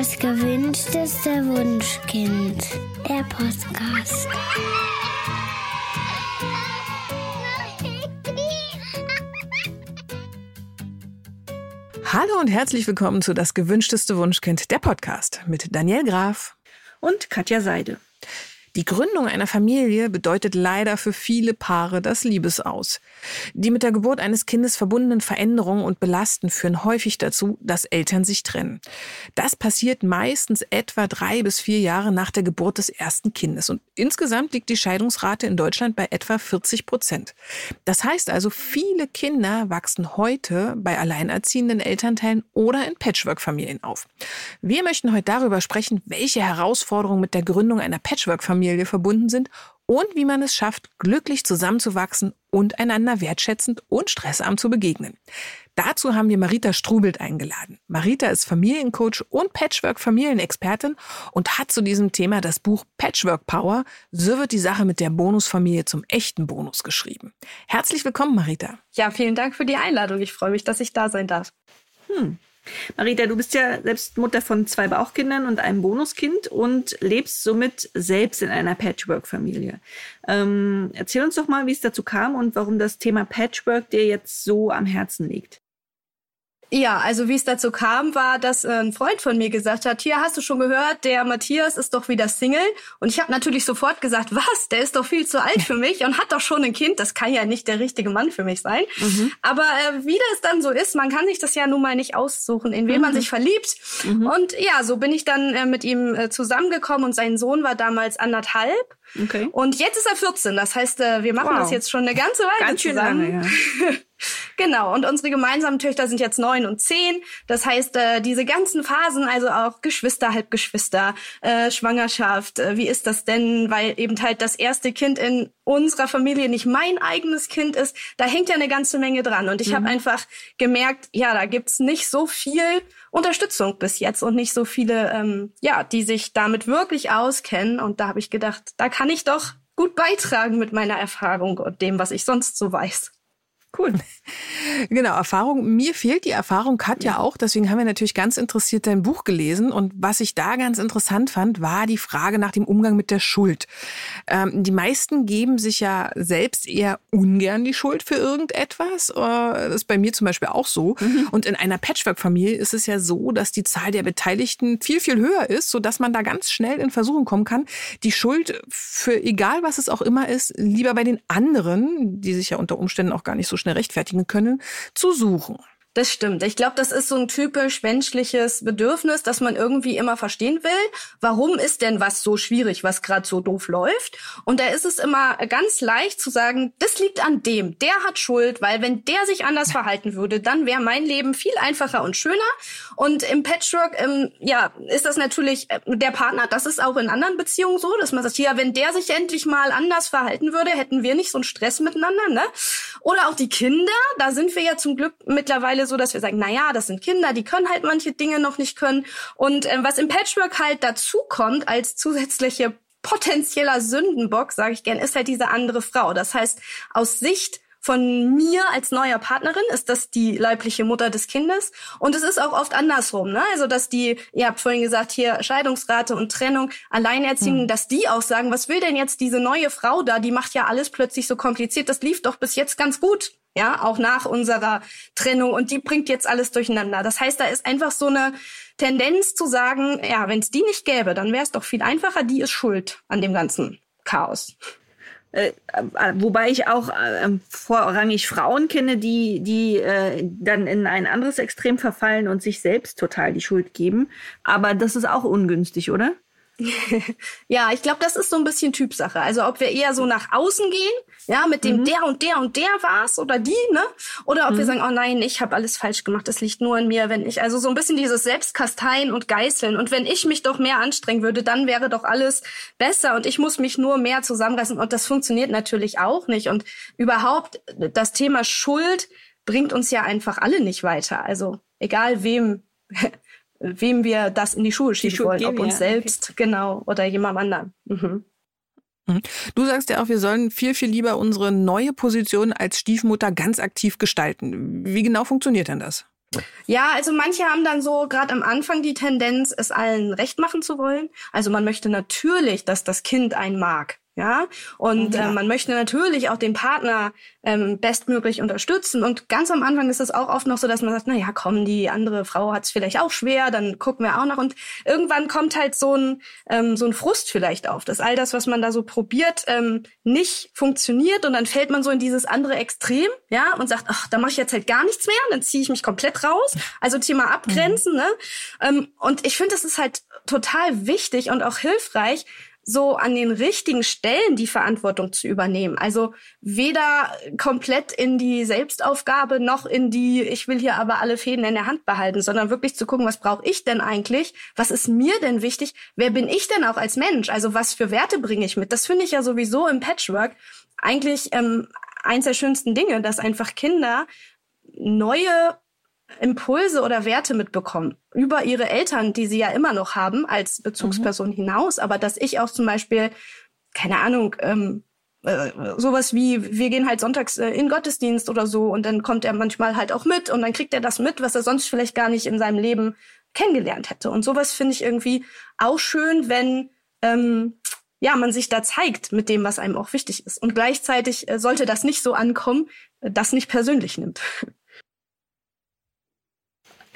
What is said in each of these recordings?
Das gewünschteste Wunschkind. Der Podcast. Hallo und herzlich willkommen zu Das gewünschteste Wunschkind, der Podcast mit Daniel Graf und Katja Seide. Die Gründung einer Familie bedeutet leider für viele Paare das Liebesaus. Die mit der Geburt eines Kindes verbundenen Veränderungen und Belasten führen häufig dazu, dass Eltern sich trennen. Das passiert meistens etwa drei bis vier Jahre nach der Geburt des ersten Kindes. Und insgesamt liegt die Scheidungsrate in Deutschland bei etwa 40 Prozent. Das heißt also, viele Kinder wachsen heute bei alleinerziehenden Elternteilen oder in Patchwork-Familien auf. Wir möchten heute darüber sprechen, welche Herausforderungen mit der Gründung einer Patchwork-Familie Familie verbunden sind und wie man es schafft, glücklich zusammenzuwachsen und einander wertschätzend und stressarm zu begegnen. Dazu haben wir Marita Strubelt eingeladen. Marita ist Familiencoach und Patchwork-Familienexpertin und hat zu diesem Thema das Buch Patchwork Power, so wird die Sache mit der Bonusfamilie zum echten Bonus geschrieben. Herzlich willkommen, Marita. Ja, vielen Dank für die Einladung. Ich freue mich, dass ich da sein darf. Hm. Marita, du bist ja selbst Mutter von zwei Bauchkindern und einem Bonuskind und lebst somit selbst in einer Patchwork-Familie. Ähm, erzähl uns doch mal, wie es dazu kam und warum das Thema Patchwork dir jetzt so am Herzen liegt. Ja, also wie es dazu kam, war, dass äh, ein Freund von mir gesagt hat, hier hast du schon gehört, der Matthias ist doch wieder Single. Und ich habe natürlich sofort gesagt, was, der ist doch viel zu alt für mich und hat doch schon ein Kind. Das kann ja nicht der richtige Mann für mich sein. Mhm. Aber äh, wie das dann so ist, man kann sich das ja nun mal nicht aussuchen, in wen mhm. man sich verliebt. Mhm. Und ja, so bin ich dann äh, mit ihm äh, zusammengekommen und sein Sohn war damals anderthalb. Okay. Und jetzt ist er 14. Das heißt, äh, wir machen wow. das jetzt schon eine ganze Weile Ganz schön zusammen. Lange, ja. genau. Und unsere gemeinsamen Töchter sind jetzt neun und zehn. Das heißt, äh, diese ganzen Phasen, also auch Geschwister, Halbgeschwister, äh, Schwangerschaft, äh, wie ist das denn? Weil eben halt das erste Kind in unserer Familie nicht mein eigenes Kind ist. Da hängt ja eine ganze Menge dran. Und ich mhm. habe einfach gemerkt, ja, da gibt's nicht so viel Unterstützung bis jetzt und nicht so viele, ähm, ja, die sich damit wirklich auskennen. Und da habe ich gedacht, da kann ich doch gut beitragen mit meiner Erfahrung und dem, was ich sonst so weiß. Cool. Genau, Erfahrung. Mir fehlt die Erfahrung, Katja auch. Deswegen haben wir natürlich ganz interessiert dein Buch gelesen. Und was ich da ganz interessant fand, war die Frage nach dem Umgang mit der Schuld. Ähm, die meisten geben sich ja selbst eher ungern die Schuld für irgendetwas. Äh, das ist bei mir zum Beispiel auch so. Mhm. Und in einer Patchwork-Familie ist es ja so, dass die Zahl der Beteiligten viel, viel höher ist, sodass man da ganz schnell in Versuchung kommen kann, die Schuld für egal was es auch immer ist, lieber bei den anderen, die sich ja unter Umständen auch gar nicht so schnell rechtfertigen können, zu suchen. Das stimmt. Ich glaube, das ist so ein typisch menschliches Bedürfnis, dass man irgendwie immer verstehen will, warum ist denn was so schwierig, was gerade so doof läuft. Und da ist es immer ganz leicht zu sagen, das liegt an dem, der hat Schuld, weil wenn der sich anders verhalten würde, dann wäre mein Leben viel einfacher und schöner. Und im Patchwork, ähm, ja, ist das natürlich äh, der Partner, das ist auch in anderen Beziehungen so, dass man sagt, ja, wenn der sich endlich mal anders verhalten würde, hätten wir nicht so einen Stress miteinander, ne? Oder auch die Kinder, da sind wir ja zum Glück mittlerweile mittlerweile so, dass wir sagen, na ja, das sind Kinder, die können halt manche Dinge noch nicht können. Und äh, was im Patchwork halt dazu kommt als zusätzliche potenzieller Sündenbock, sage ich gern, ist halt diese andere Frau. Das heißt, aus Sicht von mir als neuer Partnerin ist das die leibliche Mutter des Kindes. Und es ist auch oft andersrum, ne? Also, dass die, ihr habt vorhin gesagt, hier Scheidungsrate und Trennung, Alleinerziehenden, hm. dass die auch sagen, was will denn jetzt diese neue Frau da? Die macht ja alles plötzlich so kompliziert. Das lief doch bis jetzt ganz gut ja, auch nach unserer Trennung und die bringt jetzt alles durcheinander. Das heißt, da ist einfach so eine Tendenz zu sagen, ja, wenn es die nicht gäbe, dann wäre es doch viel einfacher, die ist schuld an dem ganzen Chaos. Äh, äh, wobei ich auch äh, vorrangig Frauen kenne, die, die äh, dann in ein anderes Extrem verfallen und sich selbst total die Schuld geben. Aber das ist auch ungünstig, oder? Ja, ich glaube, das ist so ein bisschen Typsache. Also ob wir eher so nach außen gehen, ja, mit dem mhm. der und der und der war's oder die, ne? Oder ob mhm. wir sagen, oh nein, ich habe alles falsch gemacht, das liegt nur an mir, wenn ich also so ein bisschen dieses Selbstkasteien und Geißeln und wenn ich mich doch mehr anstrengen würde, dann wäre doch alles besser und ich muss mich nur mehr zusammenreißen und das funktioniert natürlich auch nicht und überhaupt das Thema Schuld bringt uns ja einfach alle nicht weiter. Also egal wem wem wir das in die Schuhe schieben die wollen, ob uns ja. selbst, okay. genau, oder jemand anderen. Mhm. mhm. Du sagst ja auch, wir sollen viel, viel lieber unsere neue Position als Stiefmutter ganz aktiv gestalten. Wie genau funktioniert denn das? Ja, also manche haben dann so gerade am Anfang die Tendenz, es allen recht machen zu wollen. Also man möchte natürlich, dass das Kind einen mag. Ja, und ja. Äh, man möchte natürlich auch den Partner ähm, bestmöglich unterstützen. Und ganz am Anfang ist es auch oft noch so, dass man sagt, na ja, komm, die andere Frau hat es vielleicht auch schwer, dann gucken wir auch noch. Und irgendwann kommt halt so ein ähm, so ein Frust vielleicht auf, dass all das, was man da so probiert, ähm, nicht funktioniert. Und dann fällt man so in dieses andere Extrem, ja, und sagt, ach, da mache ich jetzt halt gar nichts mehr, dann ziehe ich mich komplett raus. Also Thema abgrenzen, mhm. ne? Ähm, und ich finde, das ist halt total wichtig und auch hilfreich, so an den richtigen Stellen die Verantwortung zu übernehmen. Also weder komplett in die Selbstaufgabe noch in die, ich will hier aber alle Fäden in der Hand behalten, sondern wirklich zu gucken, was brauche ich denn eigentlich? Was ist mir denn wichtig? Wer bin ich denn auch als Mensch? Also was für Werte bringe ich mit? Das finde ich ja sowieso im Patchwork eigentlich ähm, eins der schönsten Dinge, dass einfach Kinder neue Impulse oder Werte mitbekommen über ihre Eltern, die sie ja immer noch haben als Bezugsperson mhm. hinaus, aber dass ich auch zum Beispiel, keine Ahnung, ähm, äh, sowas wie, wir gehen halt sonntags äh, in Gottesdienst oder so und dann kommt er manchmal halt auch mit und dann kriegt er das mit, was er sonst vielleicht gar nicht in seinem Leben kennengelernt hätte. Und sowas finde ich irgendwie auch schön, wenn ähm, ja man sich da zeigt mit dem, was einem auch wichtig ist. Und gleichzeitig äh, sollte das nicht so ankommen, äh, das nicht persönlich nimmt.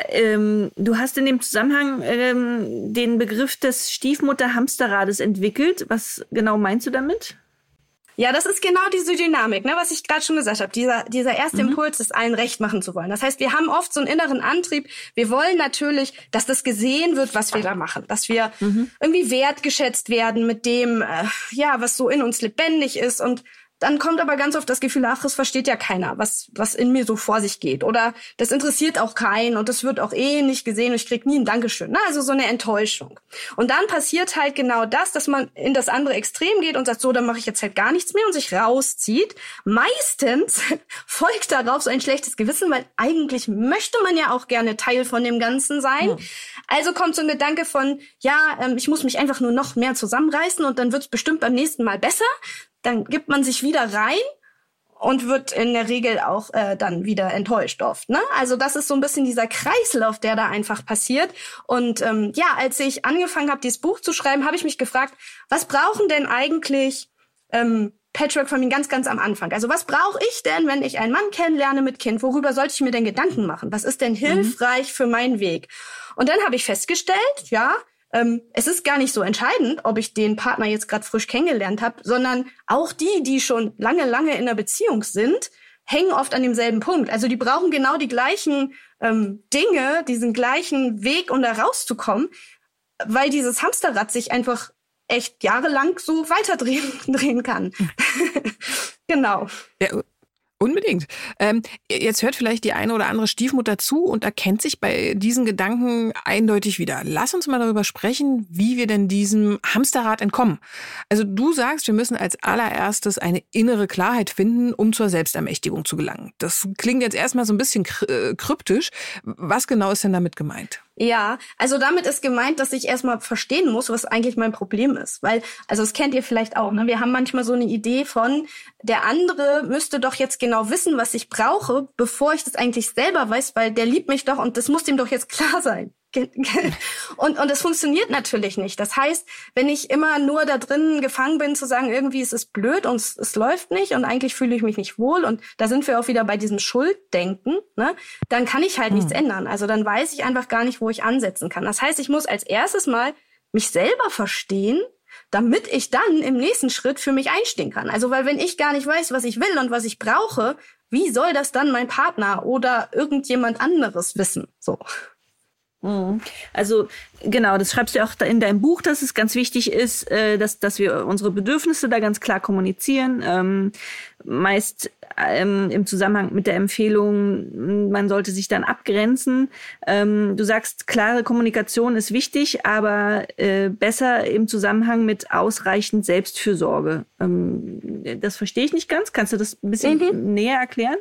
Ähm, du hast in dem Zusammenhang ähm, den Begriff des Stiefmutter-Hamsterrades entwickelt. Was genau meinst du damit? Ja, das ist genau diese Dynamik, ne, was ich gerade schon gesagt habe. Dieser, dieser erste mhm. Impuls, es allen recht machen zu wollen. Das heißt, wir haben oft so einen inneren Antrieb. Wir wollen natürlich, dass das gesehen wird, was wir da machen. Dass wir mhm. irgendwie wertgeschätzt werden mit dem, äh, ja, was so in uns lebendig ist und dann kommt aber ganz oft das Gefühl, ach, das versteht ja keiner, was, was in mir so vor sich geht. Oder das interessiert auch keinen und das wird auch eh nicht gesehen und ich krieg nie ein Dankeschön. Na, also so eine Enttäuschung. Und dann passiert halt genau das, dass man in das andere Extrem geht und sagt, so, dann mache ich jetzt halt gar nichts mehr und sich rauszieht. Meistens folgt darauf so ein schlechtes Gewissen, weil eigentlich möchte man ja auch gerne Teil von dem Ganzen sein. Mhm. Also kommt so ein Gedanke von, ja, ähm, ich muss mich einfach nur noch mehr zusammenreißen und dann wird's bestimmt beim nächsten Mal besser dann gibt man sich wieder rein und wird in der Regel auch äh, dann wieder enttäuscht oft. Ne? Also das ist so ein bisschen dieser Kreislauf, der da einfach passiert. Und ähm, ja, als ich angefangen habe, dieses Buch zu schreiben, habe ich mich gefragt, was brauchen denn eigentlich ähm, Patchwork-Familien ganz, ganz am Anfang? Also was brauche ich denn, wenn ich einen Mann kennenlerne mit Kind? Worüber sollte ich mir denn Gedanken machen? Was ist denn mhm. hilfreich mhm. für meinen Weg? Und dann habe ich festgestellt, ja, ähm, es ist gar nicht so entscheidend, ob ich den Partner jetzt gerade frisch kennengelernt habe, sondern auch die, die schon lange, lange in einer Beziehung sind, hängen oft an demselben Punkt. Also die brauchen genau die gleichen ähm, Dinge, diesen gleichen Weg, um da rauszukommen, weil dieses Hamsterrad sich einfach echt jahrelang so weiterdrehen drehen kann. genau. Ja, Unbedingt. Ähm, jetzt hört vielleicht die eine oder andere Stiefmutter zu und erkennt sich bei diesen Gedanken eindeutig wieder. Lass uns mal darüber sprechen, wie wir denn diesem Hamsterrad entkommen. Also du sagst, wir müssen als allererstes eine innere Klarheit finden, um zur Selbstermächtigung zu gelangen. Das klingt jetzt erstmal so ein bisschen äh, kryptisch. Was genau ist denn damit gemeint? Ja, also damit ist gemeint, dass ich erstmal verstehen muss, was eigentlich mein Problem ist. Weil, also das kennt ihr vielleicht auch, ne? Wir haben manchmal so eine Idee von, der andere müsste doch jetzt genau wissen, was ich brauche, bevor ich das eigentlich selber weiß, weil der liebt mich doch und das muss ihm doch jetzt klar sein. Und, und es funktioniert natürlich nicht. Das heißt, wenn ich immer nur da drin gefangen bin, zu sagen, irgendwie ist es blöd und es, es läuft nicht und eigentlich fühle ich mich nicht wohl und da sind wir auch wieder bei diesem Schulddenken, ne, dann kann ich halt hm. nichts ändern. Also dann weiß ich einfach gar nicht, wo ich ansetzen kann. Das heißt, ich muss als erstes mal mich selber verstehen, damit ich dann im nächsten Schritt für mich einstehen kann. Also, weil wenn ich gar nicht weiß, was ich will und was ich brauche, wie soll das dann mein Partner oder irgendjemand anderes wissen? So. Mhm. Also genau, das schreibst du auch in deinem Buch, dass es ganz wichtig ist, äh, dass, dass wir unsere Bedürfnisse da ganz klar kommunizieren. Ähm, meist ähm, im Zusammenhang mit der Empfehlung, man sollte sich dann abgrenzen. Ähm, du sagst, klare Kommunikation ist wichtig, aber äh, besser im Zusammenhang mit ausreichend Selbstfürsorge. das verstehe ich nicht ganz. Kannst du das ein bisschen mhm. näher erklären?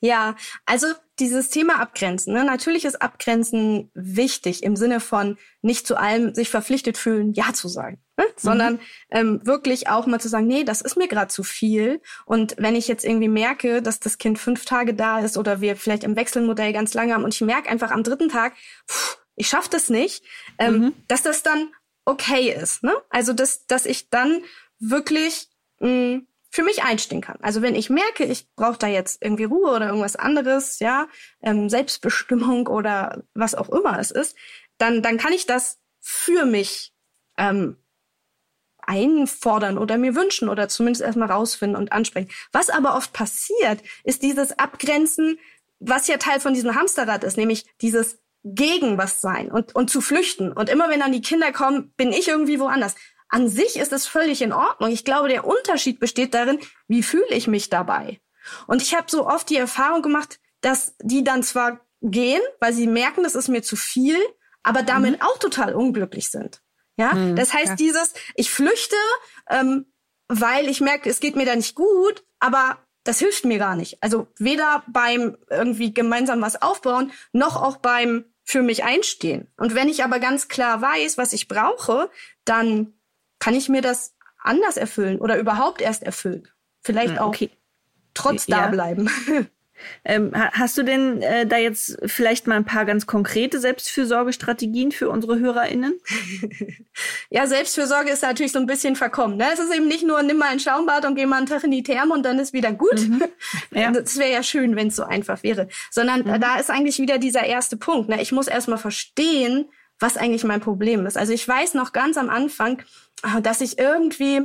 Ja, also dieses Thema Abgrenzen. Ne? Natürlich ist Abgrenzen wichtig im Sinne von nicht zu allem sich verpflichtet fühlen, ja zu sagen, ne? mhm. sondern ähm, wirklich auch mal zu sagen, nee, das ist mir gerade zu viel. Und wenn ich jetzt irgendwie merke, dass das Kind fünf Tage da ist oder wir vielleicht im Wechselmodell ganz lange haben und ich merke einfach am dritten Tag, pff, ich schaffe das nicht, ähm, mhm. dass das dann okay ist. Ne? Also dass, dass ich dann wirklich mh, für mich einstehen kann. Also wenn ich merke, ich brauche da jetzt irgendwie Ruhe oder irgendwas anderes, ja, ähm, Selbstbestimmung oder was auch immer es ist, dann, dann kann ich das für mich ähm, einfordern oder mir wünschen oder zumindest erstmal rausfinden und ansprechen. Was aber oft passiert, ist dieses Abgrenzen, was ja Teil von diesem Hamsterrad ist, nämlich dieses gegen was sein und, und zu flüchten. Und immer wenn dann die Kinder kommen, bin ich irgendwie woanders an sich ist es völlig in Ordnung. Ich glaube, der Unterschied besteht darin, wie fühle ich mich dabei. Und ich habe so oft die Erfahrung gemacht, dass die dann zwar gehen, weil sie merken, das ist mir zu viel, aber damit mhm. auch total unglücklich sind. Ja, mhm, das heißt, ja. dieses, ich flüchte, ähm, weil ich merke, es geht mir da nicht gut, aber das hilft mir gar nicht. Also weder beim irgendwie gemeinsam was aufbauen, noch auch beim für mich einstehen. Und wenn ich aber ganz klar weiß, was ich brauche, dann kann ich mir das anders erfüllen oder überhaupt erst erfüllen? Vielleicht hm, okay. auch trotz ja. da bleiben. Ähm, hast du denn äh, da jetzt vielleicht mal ein paar ganz konkrete Selbstfürsorgestrategien für unsere HörerInnen? ja, Selbstfürsorge ist natürlich so ein bisschen verkommen. Ne? Es ist eben nicht nur, nimm mal ein Schaumbad und geh mal einen Tag in die Therme und dann ist wieder gut. Mhm. Ja. Das wäre ja schön, wenn es so einfach wäre. Sondern mhm. da ist eigentlich wieder dieser erste Punkt. Ne? Ich muss erst mal verstehen, was eigentlich mein Problem ist. Also ich weiß noch ganz am Anfang, äh, dass ich irgendwie,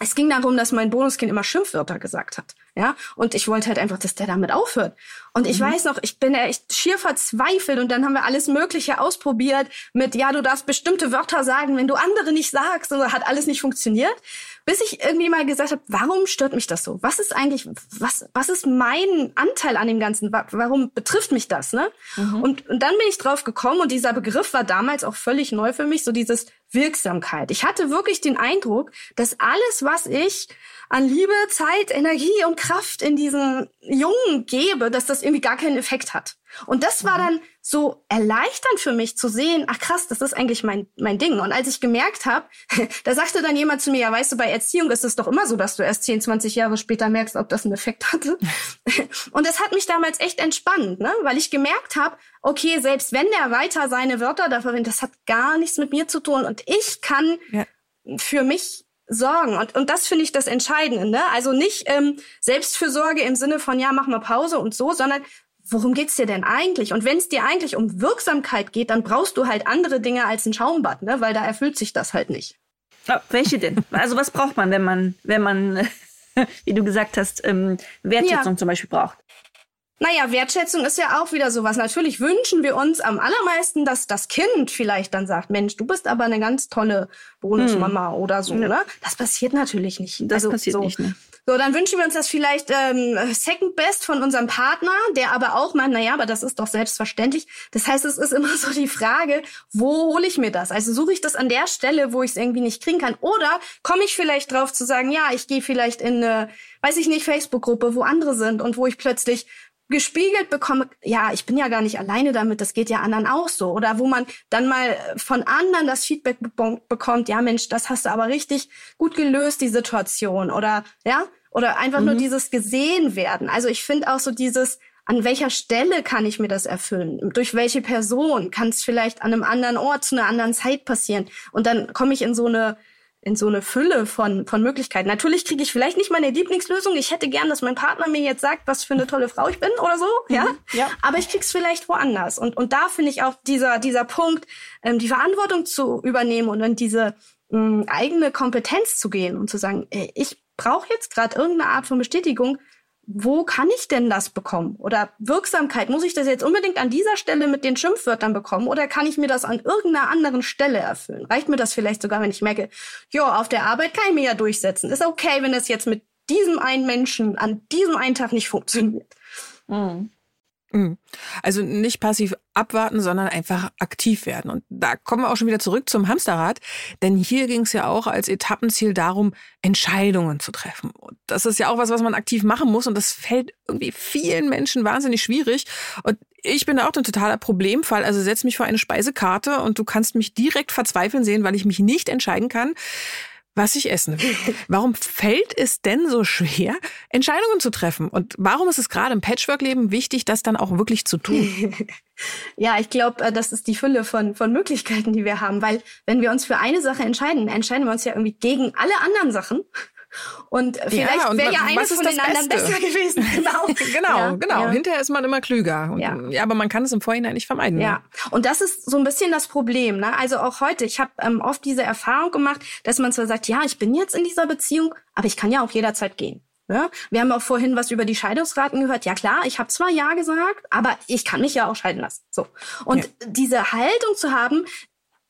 es ging darum, dass mein Bonuskind immer Schimpfwörter gesagt hat. Ja, und ich wollte halt einfach, dass der damit aufhört. Und ich mhm. weiß noch, ich bin echt schier verzweifelt und dann haben wir alles Mögliche ausprobiert mit, ja, du darfst bestimmte Wörter sagen, wenn du andere nicht sagst, und hat alles nicht funktioniert. Bis ich irgendwie mal gesagt habe, warum stört mich das so? Was ist eigentlich, was, was ist mein Anteil an dem Ganzen? Warum betrifft mich das, ne? Mhm. Und, und dann bin ich drauf gekommen und dieser Begriff war damals auch völlig neu für mich, so dieses Wirksamkeit. Ich hatte wirklich den Eindruck, dass alles, was ich an Liebe, Zeit, Energie und Kraft in diesen Jungen gebe, dass das irgendwie gar keinen Effekt hat. Und das war mhm. dann so erleichternd für mich zu sehen, ach krass, das ist eigentlich mein, mein Ding. Und als ich gemerkt habe, da sagte dann jemand zu mir, ja, weißt du, bei Erziehung ist es doch immer so, dass du erst 10, 20 Jahre später merkst, ob das einen Effekt hatte. Und das hat mich damals echt entspannt, ne? weil ich gemerkt habe, okay, selbst wenn der weiter seine Wörter da verwendet, das hat gar nichts mit mir zu tun. Und ich kann ja. für mich sorgen. Und, und das finde ich das Entscheidende. Ne? Also nicht ähm, Selbstfürsorge im Sinne von, ja, mach mal Pause und so, sondern worum geht's dir denn eigentlich? Und wenn es dir eigentlich um Wirksamkeit geht, dann brauchst du halt andere Dinge als ein Schaumbad, ne? weil da erfüllt sich das halt nicht. Oh, welche denn? Also was braucht man, wenn man, wenn man, wie du gesagt hast, ähm, Wertschätzung ja. zum Beispiel braucht? Naja, Wertschätzung ist ja auch wieder sowas. Natürlich wünschen wir uns am allermeisten, dass das Kind vielleicht dann sagt, Mensch, du bist aber eine ganz tolle Bonusmama hm. oder so, ja. ne? Das passiert natürlich nicht. Das also, passiert so. nicht, ne? So, dann wünschen wir uns das vielleicht ähm, Second Best von unserem Partner, der aber auch meint, naja, aber das ist doch selbstverständlich. Das heißt, es ist immer so die Frage, wo hole ich mir das? Also suche ich das an der Stelle, wo ich es irgendwie nicht kriegen kann? Oder komme ich vielleicht drauf zu sagen, ja, ich gehe vielleicht in eine, weiß ich nicht, Facebook-Gruppe, wo andere sind und wo ich plötzlich gespiegelt bekomme, ja, ich bin ja gar nicht alleine damit, das geht ja anderen auch so. Oder wo man dann mal von anderen das Feedback be bekommt, ja Mensch, das hast du aber richtig gut gelöst, die Situation. Oder ja, oder einfach mhm. nur dieses gesehen werden. Also ich finde auch so dieses, an welcher Stelle kann ich mir das erfüllen? Durch welche Person? Kann es vielleicht an einem anderen Ort zu einer anderen Zeit passieren? Und dann komme ich in so eine in so eine Fülle von, von Möglichkeiten. Natürlich kriege ich vielleicht nicht meine Lieblingslösung. Ich hätte gern, dass mein Partner mir jetzt sagt, was für eine tolle Frau ich bin oder so, mhm. ja. ja. Aber ich krieg's vielleicht woanders. Und, und da finde ich auch dieser, dieser Punkt, ähm, die Verantwortung zu übernehmen und in diese ähm, eigene Kompetenz zu gehen und zu sagen, ey, ich brauche jetzt gerade irgendeine Art von Bestätigung, wo kann ich denn das bekommen? Oder Wirksamkeit, muss ich das jetzt unbedingt an dieser Stelle mit den Schimpfwörtern bekommen oder kann ich mir das an irgendeiner anderen Stelle erfüllen? Reicht mir das vielleicht sogar, wenn ich merke, ja, auf der Arbeit kann ich mir ja durchsetzen. Ist okay, wenn das jetzt mit diesem einen Menschen an diesem einen Tag nicht funktioniert. Mhm. Mhm. Also nicht passiv abwarten, sondern einfach aktiv werden. Und da kommen wir auch schon wieder zurück zum Hamsterrad. Denn hier ging es ja auch als Etappenziel darum, Entscheidungen zu treffen. Und das ist ja auch was, was man aktiv machen muss. Und das fällt irgendwie vielen Menschen wahnsinnig schwierig. Und ich bin da auch ein totaler Problemfall. Also setz mich vor eine Speisekarte und du kannst mich direkt verzweifeln sehen, weil ich mich nicht entscheiden kann was ich essen will. Warum fällt es denn so schwer, Entscheidungen zu treffen? Und warum ist es gerade im Patchwork-Leben wichtig, das dann auch wirklich zu tun? ja, ich glaube, äh, das ist die Fülle von, von Möglichkeiten, die wir haben. Weil wenn wir uns für eine Sache entscheiden, entscheiden wir uns ja irgendwie gegen alle anderen Sachen. Und vielleicht ja, wäre ja eines von den anderen besser gewesen. Genau, genau, ja, genau. Ja. Hinterher ist man immer klüger. Und, ja. aber man kann es im Vorhinein nicht vermeiden. Ja, ne? und das ist so ein bisschen das Problem. Ne? Also auch heute, ich habe ähm, oft diese Erfahrung gemacht, dass man zwar sagt, ja, ich bin jetzt in dieser Beziehung, aber ich kann ja auch jederzeit gehen. Ja, wir haben auch vorhin was über die Scheidungsraten gehört. Ja klar, ich habe zwar ja gesagt, aber ich kann mich ja auch scheiden lassen. So und ja. diese Haltung zu haben,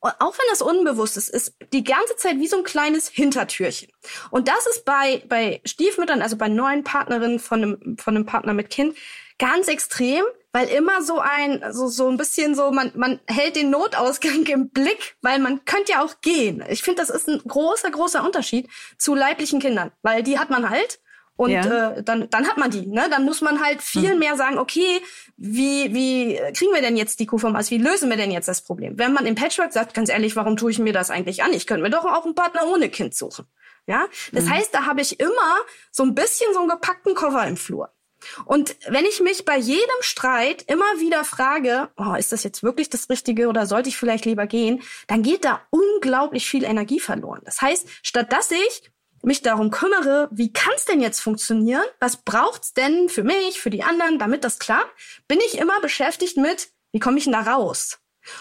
auch wenn das unbewusst ist, ist die ganze Zeit wie so ein kleines Hintertürchen. Und das ist bei, bei Stiefmüttern, also bei neuen Partnerinnen von einem, von einem Partner mit Kind, ganz extrem, weil immer so ein, so, so ein bisschen so, man, man hält den Notausgang im Blick, weil man könnte ja auch gehen. Ich finde, das ist ein großer, großer Unterschied zu leiblichen Kindern, weil die hat man halt und ja. äh, dann, dann hat man die. Ne? Dann muss man halt viel hm. mehr sagen, okay, wie, wie kriegen wir denn jetzt die Kuh vom Eis? Wie lösen wir denn jetzt das Problem? Wenn man im Patchwork sagt, ganz ehrlich, warum tue ich mir das eigentlich an? Ich könnte mir doch auch einen Partner ohne Kind suchen. Ja, das mhm. heißt, da habe ich immer so ein bisschen so einen gepackten Koffer im Flur. Und wenn ich mich bei jedem Streit immer wieder frage, oh, ist das jetzt wirklich das Richtige oder sollte ich vielleicht lieber gehen, dann geht da unglaublich viel Energie verloren. Das heißt, statt dass ich mich darum kümmere, wie kann es denn jetzt funktionieren? Was braucht's denn für mich, für die anderen, damit das klappt? Bin ich immer beschäftigt mit, wie komme ich denn da raus?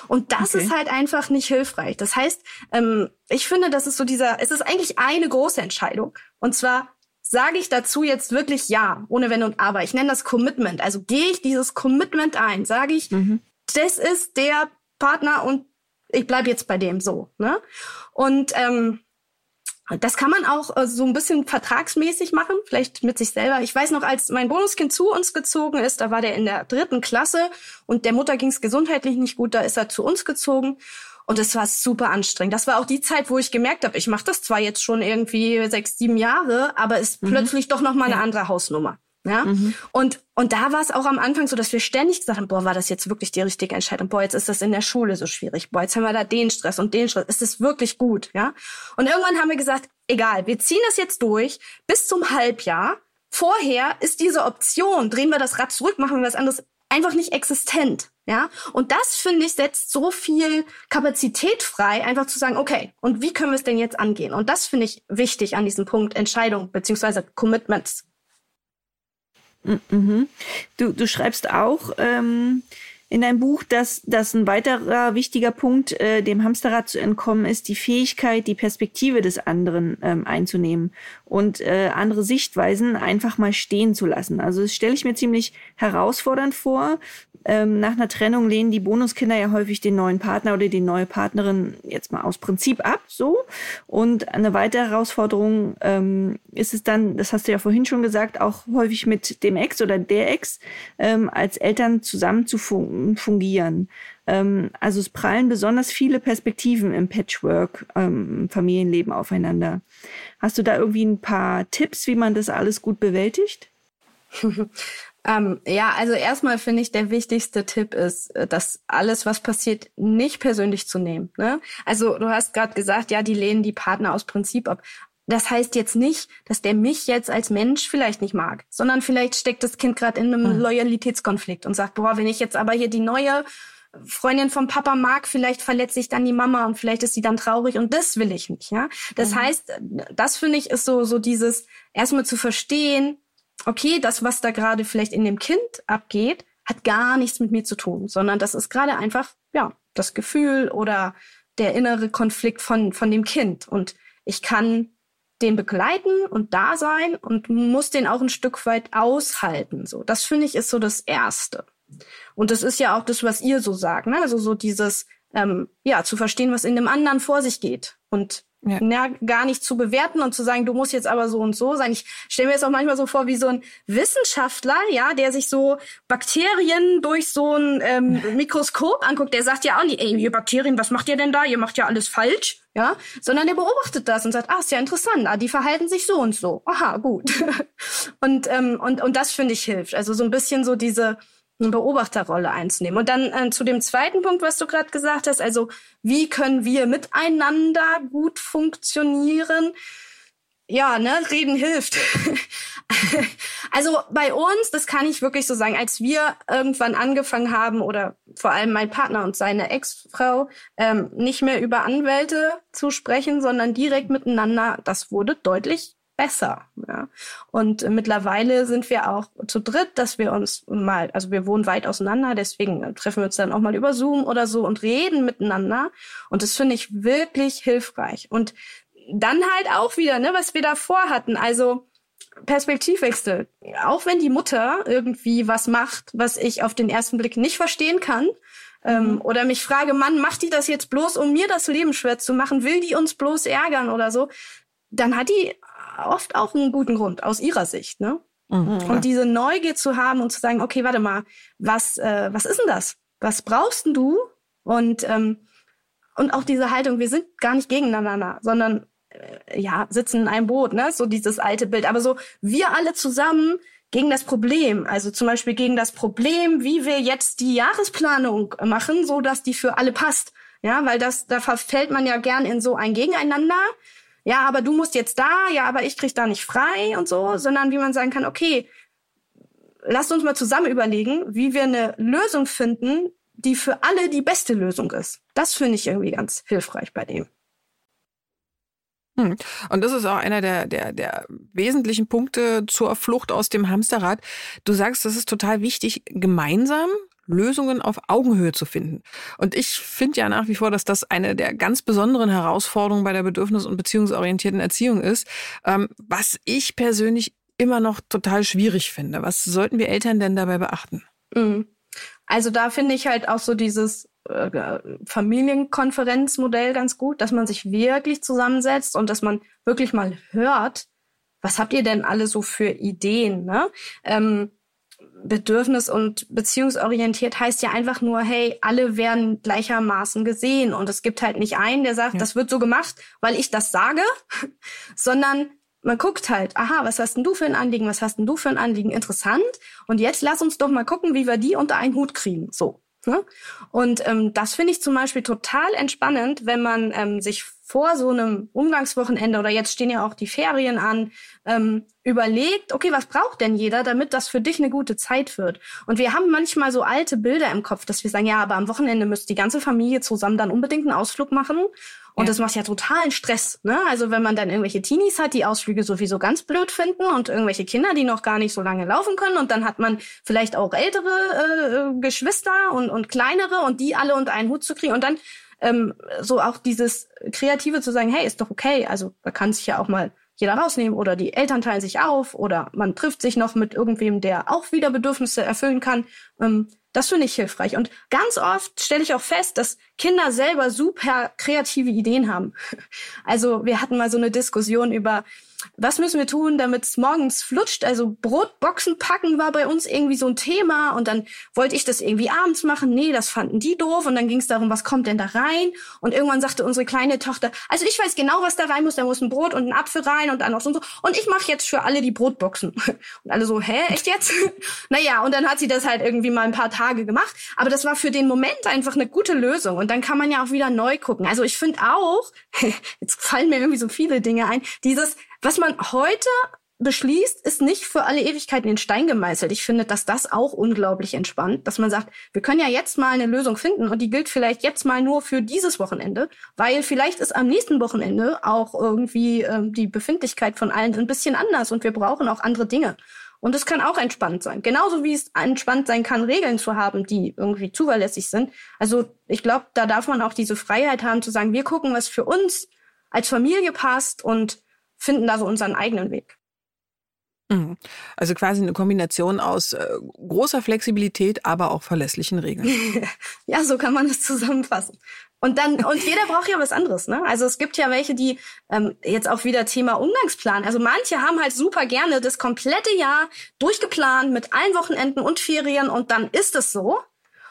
Und das okay. ist halt einfach nicht hilfreich. Das heißt, ähm, ich finde, das ist so dieser, es ist eigentlich eine große Entscheidung. Und zwar sage ich dazu jetzt wirklich ja, ohne Wenn und Aber. Ich nenne das Commitment. Also gehe ich dieses Commitment ein, sage ich, mhm. das ist der Partner und ich bleib jetzt bei dem so. Ne? Und ähm, das kann man auch äh, so ein bisschen vertragsmäßig machen, vielleicht mit sich selber. Ich weiß noch, als mein Bonuskind zu uns gezogen ist, da war der in der dritten Klasse und der Mutter ging es gesundheitlich nicht gut, da ist er zu uns gezogen. Und es war super anstrengend. Das war auch die Zeit, wo ich gemerkt habe, ich mache das zwar jetzt schon irgendwie sechs, sieben Jahre, aber es ist mhm. plötzlich doch noch mal eine ja. andere Hausnummer. Ja? Mhm. Und, und da war es auch am Anfang so, dass wir ständig gesagt haben, boah, war das jetzt wirklich die richtige Entscheidung? Boah, jetzt ist das in der Schule so schwierig. Boah, jetzt haben wir da den Stress und den Stress. Ist das wirklich gut? Ja? Und irgendwann haben wir gesagt, egal, wir ziehen das jetzt durch bis zum Halbjahr. Vorher ist diese Option, drehen wir das Rad zurück, machen wir was anderes, einfach nicht existent. Ja, und das finde ich setzt so viel Kapazität frei, einfach zu sagen, okay, und wie können wir es denn jetzt angehen? Und das finde ich wichtig an diesem Punkt Entscheidung beziehungsweise Commitments Mhm. Du, du schreibst auch ähm, in deinem Buch, dass, dass ein weiterer wichtiger Punkt, äh, dem Hamsterrad zu entkommen, ist die Fähigkeit, die Perspektive des anderen ähm, einzunehmen und äh, andere Sichtweisen einfach mal stehen zu lassen. Also das stelle ich mir ziemlich herausfordernd vor, ähm, nach einer Trennung lehnen die Bonuskinder ja häufig den neuen Partner oder die neue Partnerin jetzt mal aus Prinzip ab, so. Und eine weitere Herausforderung ähm, ist es dann, das hast du ja vorhin schon gesagt, auch häufig mit dem Ex oder der Ex ähm, als Eltern zusammen zu fun fungieren. Ähm, also es prallen besonders viele Perspektiven im Patchwork-Familienleben ähm, aufeinander. Hast du da irgendwie ein paar Tipps, wie man das alles gut bewältigt? Ähm, ja, also erstmal finde ich, der wichtigste Tipp ist, äh, dass alles, was passiert, nicht persönlich zu nehmen. Ne? Also du hast gerade gesagt, ja, die lehnen die Partner aus Prinzip ab. Das heißt jetzt nicht, dass der mich jetzt als Mensch vielleicht nicht mag, sondern vielleicht steckt das Kind gerade in einem mhm. Loyalitätskonflikt und sagt, boah, wenn ich jetzt aber hier die neue Freundin vom Papa mag, vielleicht verletze ich dann die Mama und vielleicht ist sie dann traurig und das will ich nicht, ja. Das mhm. heißt, das finde ich ist so, so dieses erstmal zu verstehen, okay, das, was da gerade vielleicht in dem Kind abgeht, hat gar nichts mit mir zu tun, sondern das ist gerade einfach, ja, das Gefühl oder der innere Konflikt von, von dem Kind. Und ich kann den begleiten und da sein und muss den auch ein Stück weit aushalten. So, das finde ich ist so das Erste. Und das ist ja auch das, was ihr so sagt, ne? Also so dieses, ähm, ja, zu verstehen, was in dem anderen vor sich geht und ja. ja. gar nicht zu bewerten und zu sagen, du musst jetzt aber so und so sein. Ich stelle mir jetzt auch manchmal so vor, wie so ein Wissenschaftler, ja, der sich so Bakterien durch so ein ähm, Mikroskop anguckt, der sagt ja auch nicht, ey, ihr Bakterien, was macht ihr denn da? Ihr macht ja alles falsch, ja, sondern der beobachtet das und sagt, ah, ist ja interessant, ah, die verhalten sich so und so. Aha, gut. und, ähm, und, und das finde ich hilft. Also so ein bisschen so diese eine Beobachterrolle einzunehmen. Und dann äh, zu dem zweiten Punkt, was du gerade gesagt hast, also wie können wir miteinander gut funktionieren? Ja, ne, reden hilft. also bei uns, das kann ich wirklich so sagen, als wir irgendwann angefangen haben oder vor allem mein Partner und seine Ex-Frau ähm, nicht mehr über Anwälte zu sprechen, sondern direkt miteinander, das wurde deutlich besser. Ja. Und mittlerweile sind wir auch zu dritt, dass wir uns mal, also wir wohnen weit auseinander, deswegen äh, treffen wir uns dann auch mal über Zoom oder so und reden miteinander. Und das finde ich wirklich hilfreich. Und dann halt auch wieder, ne, was wir davor hatten. Also Perspektivwechsel. Auch wenn die Mutter irgendwie was macht, was ich auf den ersten Blick nicht verstehen kann, ähm, mhm. oder mich frage, Mann, macht die das jetzt bloß, um mir das Leben schwer zu machen? Will die uns bloß ärgern oder so? Dann hat die oft auch einen guten Grund aus ihrer Sicht, ne? Mhm, und diese Neugier zu haben und zu sagen, okay, warte mal, was, äh, was ist denn das? Was brauchst denn du? Und, ähm, und auch diese Haltung, wir sind gar nicht gegeneinander, sondern äh, ja, sitzen in einem Boot, ne? So dieses alte Bild. Aber so, wir alle zusammen gegen das Problem, also zum Beispiel gegen das Problem, wie wir jetzt die Jahresplanung machen, so dass die für alle passt. Ja, weil das, da verfällt man ja gern in so ein Gegeneinander ja, aber du musst jetzt da, ja, aber ich krieg da nicht frei und so, sondern wie man sagen kann, okay, lasst uns mal zusammen überlegen, wie wir eine Lösung finden, die für alle die beste Lösung ist. Das finde ich irgendwie ganz hilfreich bei dem. Hm. Und das ist auch einer der, der, der wesentlichen Punkte zur Flucht aus dem Hamsterrad. Du sagst, das ist total wichtig, gemeinsam Lösungen auf Augenhöhe zu finden. Und ich finde ja nach wie vor, dass das eine der ganz besonderen Herausforderungen bei der bedürfnis- und beziehungsorientierten Erziehung ist, ähm, was ich persönlich immer noch total schwierig finde. Was sollten wir Eltern denn dabei beachten? Mhm. Also da finde ich halt auch so dieses äh, Familienkonferenzmodell ganz gut, dass man sich wirklich zusammensetzt und dass man wirklich mal hört, was habt ihr denn alle so für Ideen? Ne? Ähm, bedürfnis- und beziehungsorientiert heißt ja einfach nur, hey, alle werden gleichermaßen gesehen. Und es gibt halt nicht einen, der sagt, ja. das wird so gemacht, weil ich das sage, sondern man guckt halt, aha, was hast denn du für ein Anliegen, was hast denn du für ein Anliegen? Interessant. Und jetzt lass uns doch mal gucken, wie wir die unter einen Hut kriegen. So. Ne? Und ähm, das finde ich zum Beispiel total entspannend, wenn man ähm, sich vor so einem Umgangswochenende oder jetzt stehen ja auch die Ferien an, ähm, überlegt, okay, was braucht denn jeder, damit das für dich eine gute Zeit wird? Und wir haben manchmal so alte Bilder im Kopf, dass wir sagen, ja, aber am Wochenende müsste die ganze Familie zusammen dann unbedingt einen Ausflug machen. Und ja. das macht ja totalen Stress. Ne? Also wenn man dann irgendwelche Teenies hat, die Ausflüge sowieso ganz blöd finden und irgendwelche Kinder, die noch gar nicht so lange laufen können. Und dann hat man vielleicht auch ältere äh, Geschwister und, und kleinere und die alle unter einen Hut zu kriegen. Und dann ähm, so auch dieses Kreative zu sagen, hey, ist doch okay. Also da kann sich ja auch mal jeder rausnehmen oder die Eltern teilen sich auf oder man trifft sich noch mit irgendwem, der auch wieder Bedürfnisse erfüllen kann. Ähm, das finde ich hilfreich. Und ganz oft stelle ich auch fest, dass Kinder selber super kreative Ideen haben. Also wir hatten mal so eine Diskussion über was müssen wir tun, damit es morgens flutscht? Also Brotboxen packen war bei uns irgendwie so ein Thema und dann wollte ich das irgendwie abends machen. Nee, das fanden die doof und dann ging es darum, was kommt denn da rein? Und irgendwann sagte unsere kleine Tochter, also ich weiß genau, was da rein muss. Da muss ein Brot und ein Apfel rein und dann noch so und so. Und ich mache jetzt für alle die Brotboxen. Und alle so, hä, echt jetzt? naja, und dann hat sie das halt irgendwie mal ein paar Tage gemacht. Aber das war für den Moment einfach eine gute Lösung. Und dann kann man ja auch wieder neu gucken. Also ich finde auch, jetzt fallen mir irgendwie so viele Dinge ein, dieses was man heute beschließt, ist nicht für alle Ewigkeiten in Stein gemeißelt. Ich finde, dass das auch unglaublich entspannt, dass man sagt, wir können ja jetzt mal eine Lösung finden und die gilt vielleicht jetzt mal nur für dieses Wochenende, weil vielleicht ist am nächsten Wochenende auch irgendwie äh, die Befindlichkeit von allen ein bisschen anders und wir brauchen auch andere Dinge. Und es kann auch entspannt sein. Genauso wie es entspannt sein kann, Regeln zu haben, die irgendwie zuverlässig sind. Also ich glaube, da darf man auch diese Freiheit haben zu sagen, wir gucken, was für uns als Familie passt und finden da so unseren eigenen Weg. Mhm. Also quasi eine Kombination aus äh, großer Flexibilität, aber auch verlässlichen Regeln. ja, so kann man das zusammenfassen. Und dann, und jeder braucht ja was anderes, ne? Also es gibt ja welche, die ähm, jetzt auch wieder Thema Umgangsplan. Also manche haben halt super gerne das komplette Jahr durchgeplant mit allen Wochenenden und Ferien und dann ist es so.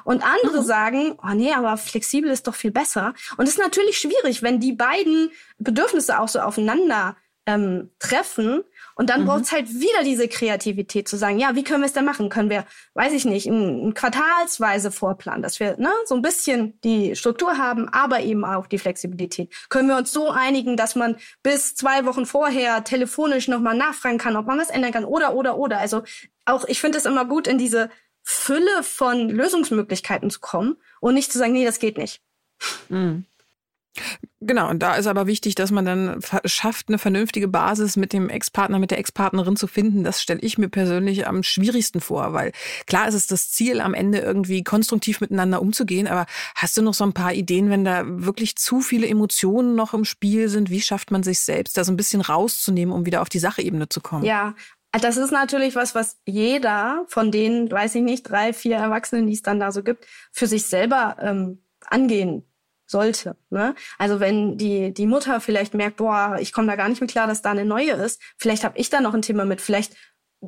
Und andere mhm. sagen, oh nee, aber flexibel ist doch viel besser. Und es ist natürlich schwierig, wenn die beiden Bedürfnisse auch so aufeinander ähm, treffen. Und dann mhm. braucht es halt wieder diese Kreativität zu sagen, ja, wie können wir es denn machen? Können wir, weiß ich nicht, ein, ein quartalsweise vorplanen, dass wir ne, so ein bisschen die Struktur haben, aber eben auch die Flexibilität. Können wir uns so einigen, dass man bis zwei Wochen vorher telefonisch nochmal nachfragen kann, ob man was ändern kann oder, oder, oder. Also auch, ich finde es immer gut, in diese Fülle von Lösungsmöglichkeiten zu kommen und nicht zu sagen, nee, das geht nicht. Mhm. Genau, und da ist aber wichtig, dass man dann schafft, eine vernünftige Basis mit dem Ex-Partner, mit der Ex-Partnerin zu finden. Das stelle ich mir persönlich am schwierigsten vor, weil klar ist es das Ziel, am Ende irgendwie konstruktiv miteinander umzugehen. Aber hast du noch so ein paar Ideen, wenn da wirklich zu viele Emotionen noch im Spiel sind? Wie schafft man sich selbst, da so ein bisschen rauszunehmen, um wieder auf die Sachebene zu kommen? Ja, das ist natürlich was, was jeder von den, weiß ich nicht, drei, vier Erwachsenen, die es dann da so gibt, für sich selber ähm, angehen sollte. Ne? Also wenn die, die Mutter vielleicht merkt, boah, ich komme da gar nicht mehr klar, dass da eine neue ist, vielleicht habe ich da noch ein Thema mit, vielleicht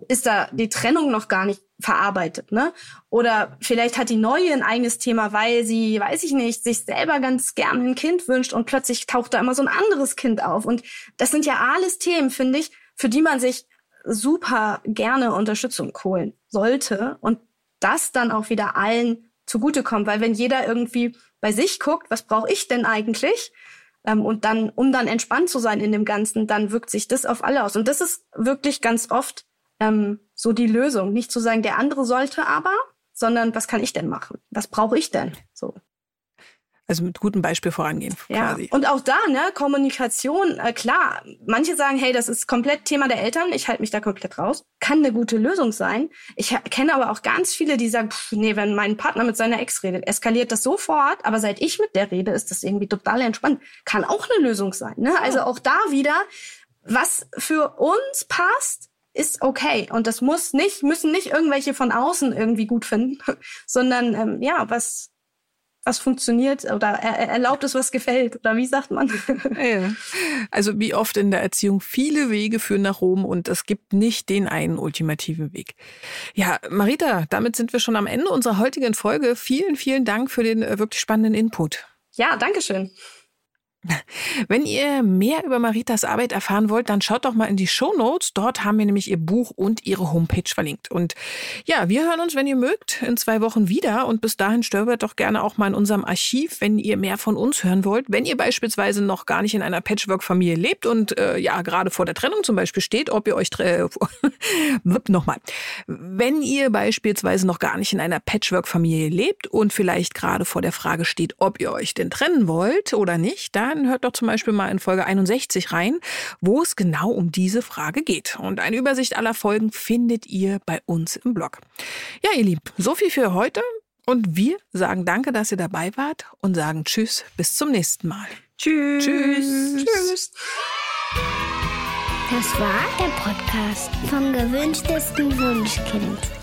ist da die Trennung noch gar nicht verarbeitet, ne? Oder vielleicht hat die neue ein eigenes Thema, weil sie, weiß ich nicht, sich selber ganz gern ein Kind wünscht und plötzlich taucht da immer so ein anderes Kind auf. Und das sind ja alles Themen, finde ich, für die man sich super gerne Unterstützung holen sollte und das dann auch wieder allen zugutekommt, weil wenn jeder irgendwie bei sich guckt, was brauche ich denn eigentlich? Ähm, und dann, um dann entspannt zu sein in dem Ganzen, dann wirkt sich das auf alle aus. Und das ist wirklich ganz oft ähm, so die Lösung. Nicht zu sagen, der andere sollte aber, sondern was kann ich denn machen? Was brauche ich denn? So. Also mit gutem Beispiel vorangehen. Ja. Und auch da, ne, Kommunikation, äh, klar, manche sagen, hey, das ist komplett Thema der Eltern, ich halte mich da komplett raus. Kann eine gute Lösung sein. Ich kenne aber auch ganz viele, die sagen, pff, nee, wenn mein Partner mit seiner Ex redet, eskaliert das sofort, aber seit ich mit der rede, ist das irgendwie total entspannt. Kann auch eine Lösung sein. Ne? Also auch da wieder, was für uns passt, ist okay. Und das muss nicht, müssen nicht irgendwelche von außen irgendwie gut finden, sondern ähm, ja, was was funktioniert oder er, erlaubt es, was gefällt oder wie sagt man? Ja. Also wie oft in der Erziehung viele Wege führen nach Rom und es gibt nicht den einen ultimativen Weg. Ja, Marita, damit sind wir schon am Ende unserer heutigen Folge. Vielen, vielen Dank für den äh, wirklich spannenden Input. Ja, danke schön. Wenn ihr mehr über Maritas Arbeit erfahren wollt, dann schaut doch mal in die Show Notes. Dort haben wir nämlich ihr Buch und ihre Homepage verlinkt. Und ja, wir hören uns, wenn ihr mögt, in zwei Wochen wieder. Und bis dahin stöbert doch gerne auch mal in unserem Archiv, wenn ihr mehr von uns hören wollt. Wenn ihr beispielsweise noch gar nicht in einer Patchwork-Familie lebt und äh, ja, gerade vor der Trennung zum Beispiel steht, ob ihr euch äh, nochmal. Wenn ihr beispielsweise noch gar nicht in einer Patchwork-Familie lebt und vielleicht gerade vor der Frage steht, ob ihr euch denn trennen wollt oder nicht, dann dann hört doch zum Beispiel mal in Folge 61 rein, wo es genau um diese Frage geht. Und eine Übersicht aller Folgen findet ihr bei uns im Blog. Ja, ihr Lieben, so viel für heute. Und wir sagen danke, dass ihr dabei wart und sagen Tschüss, bis zum nächsten Mal. Tschüss. Tschüss. Tschüss. Das war der Podcast vom gewünschtesten Wunschkind.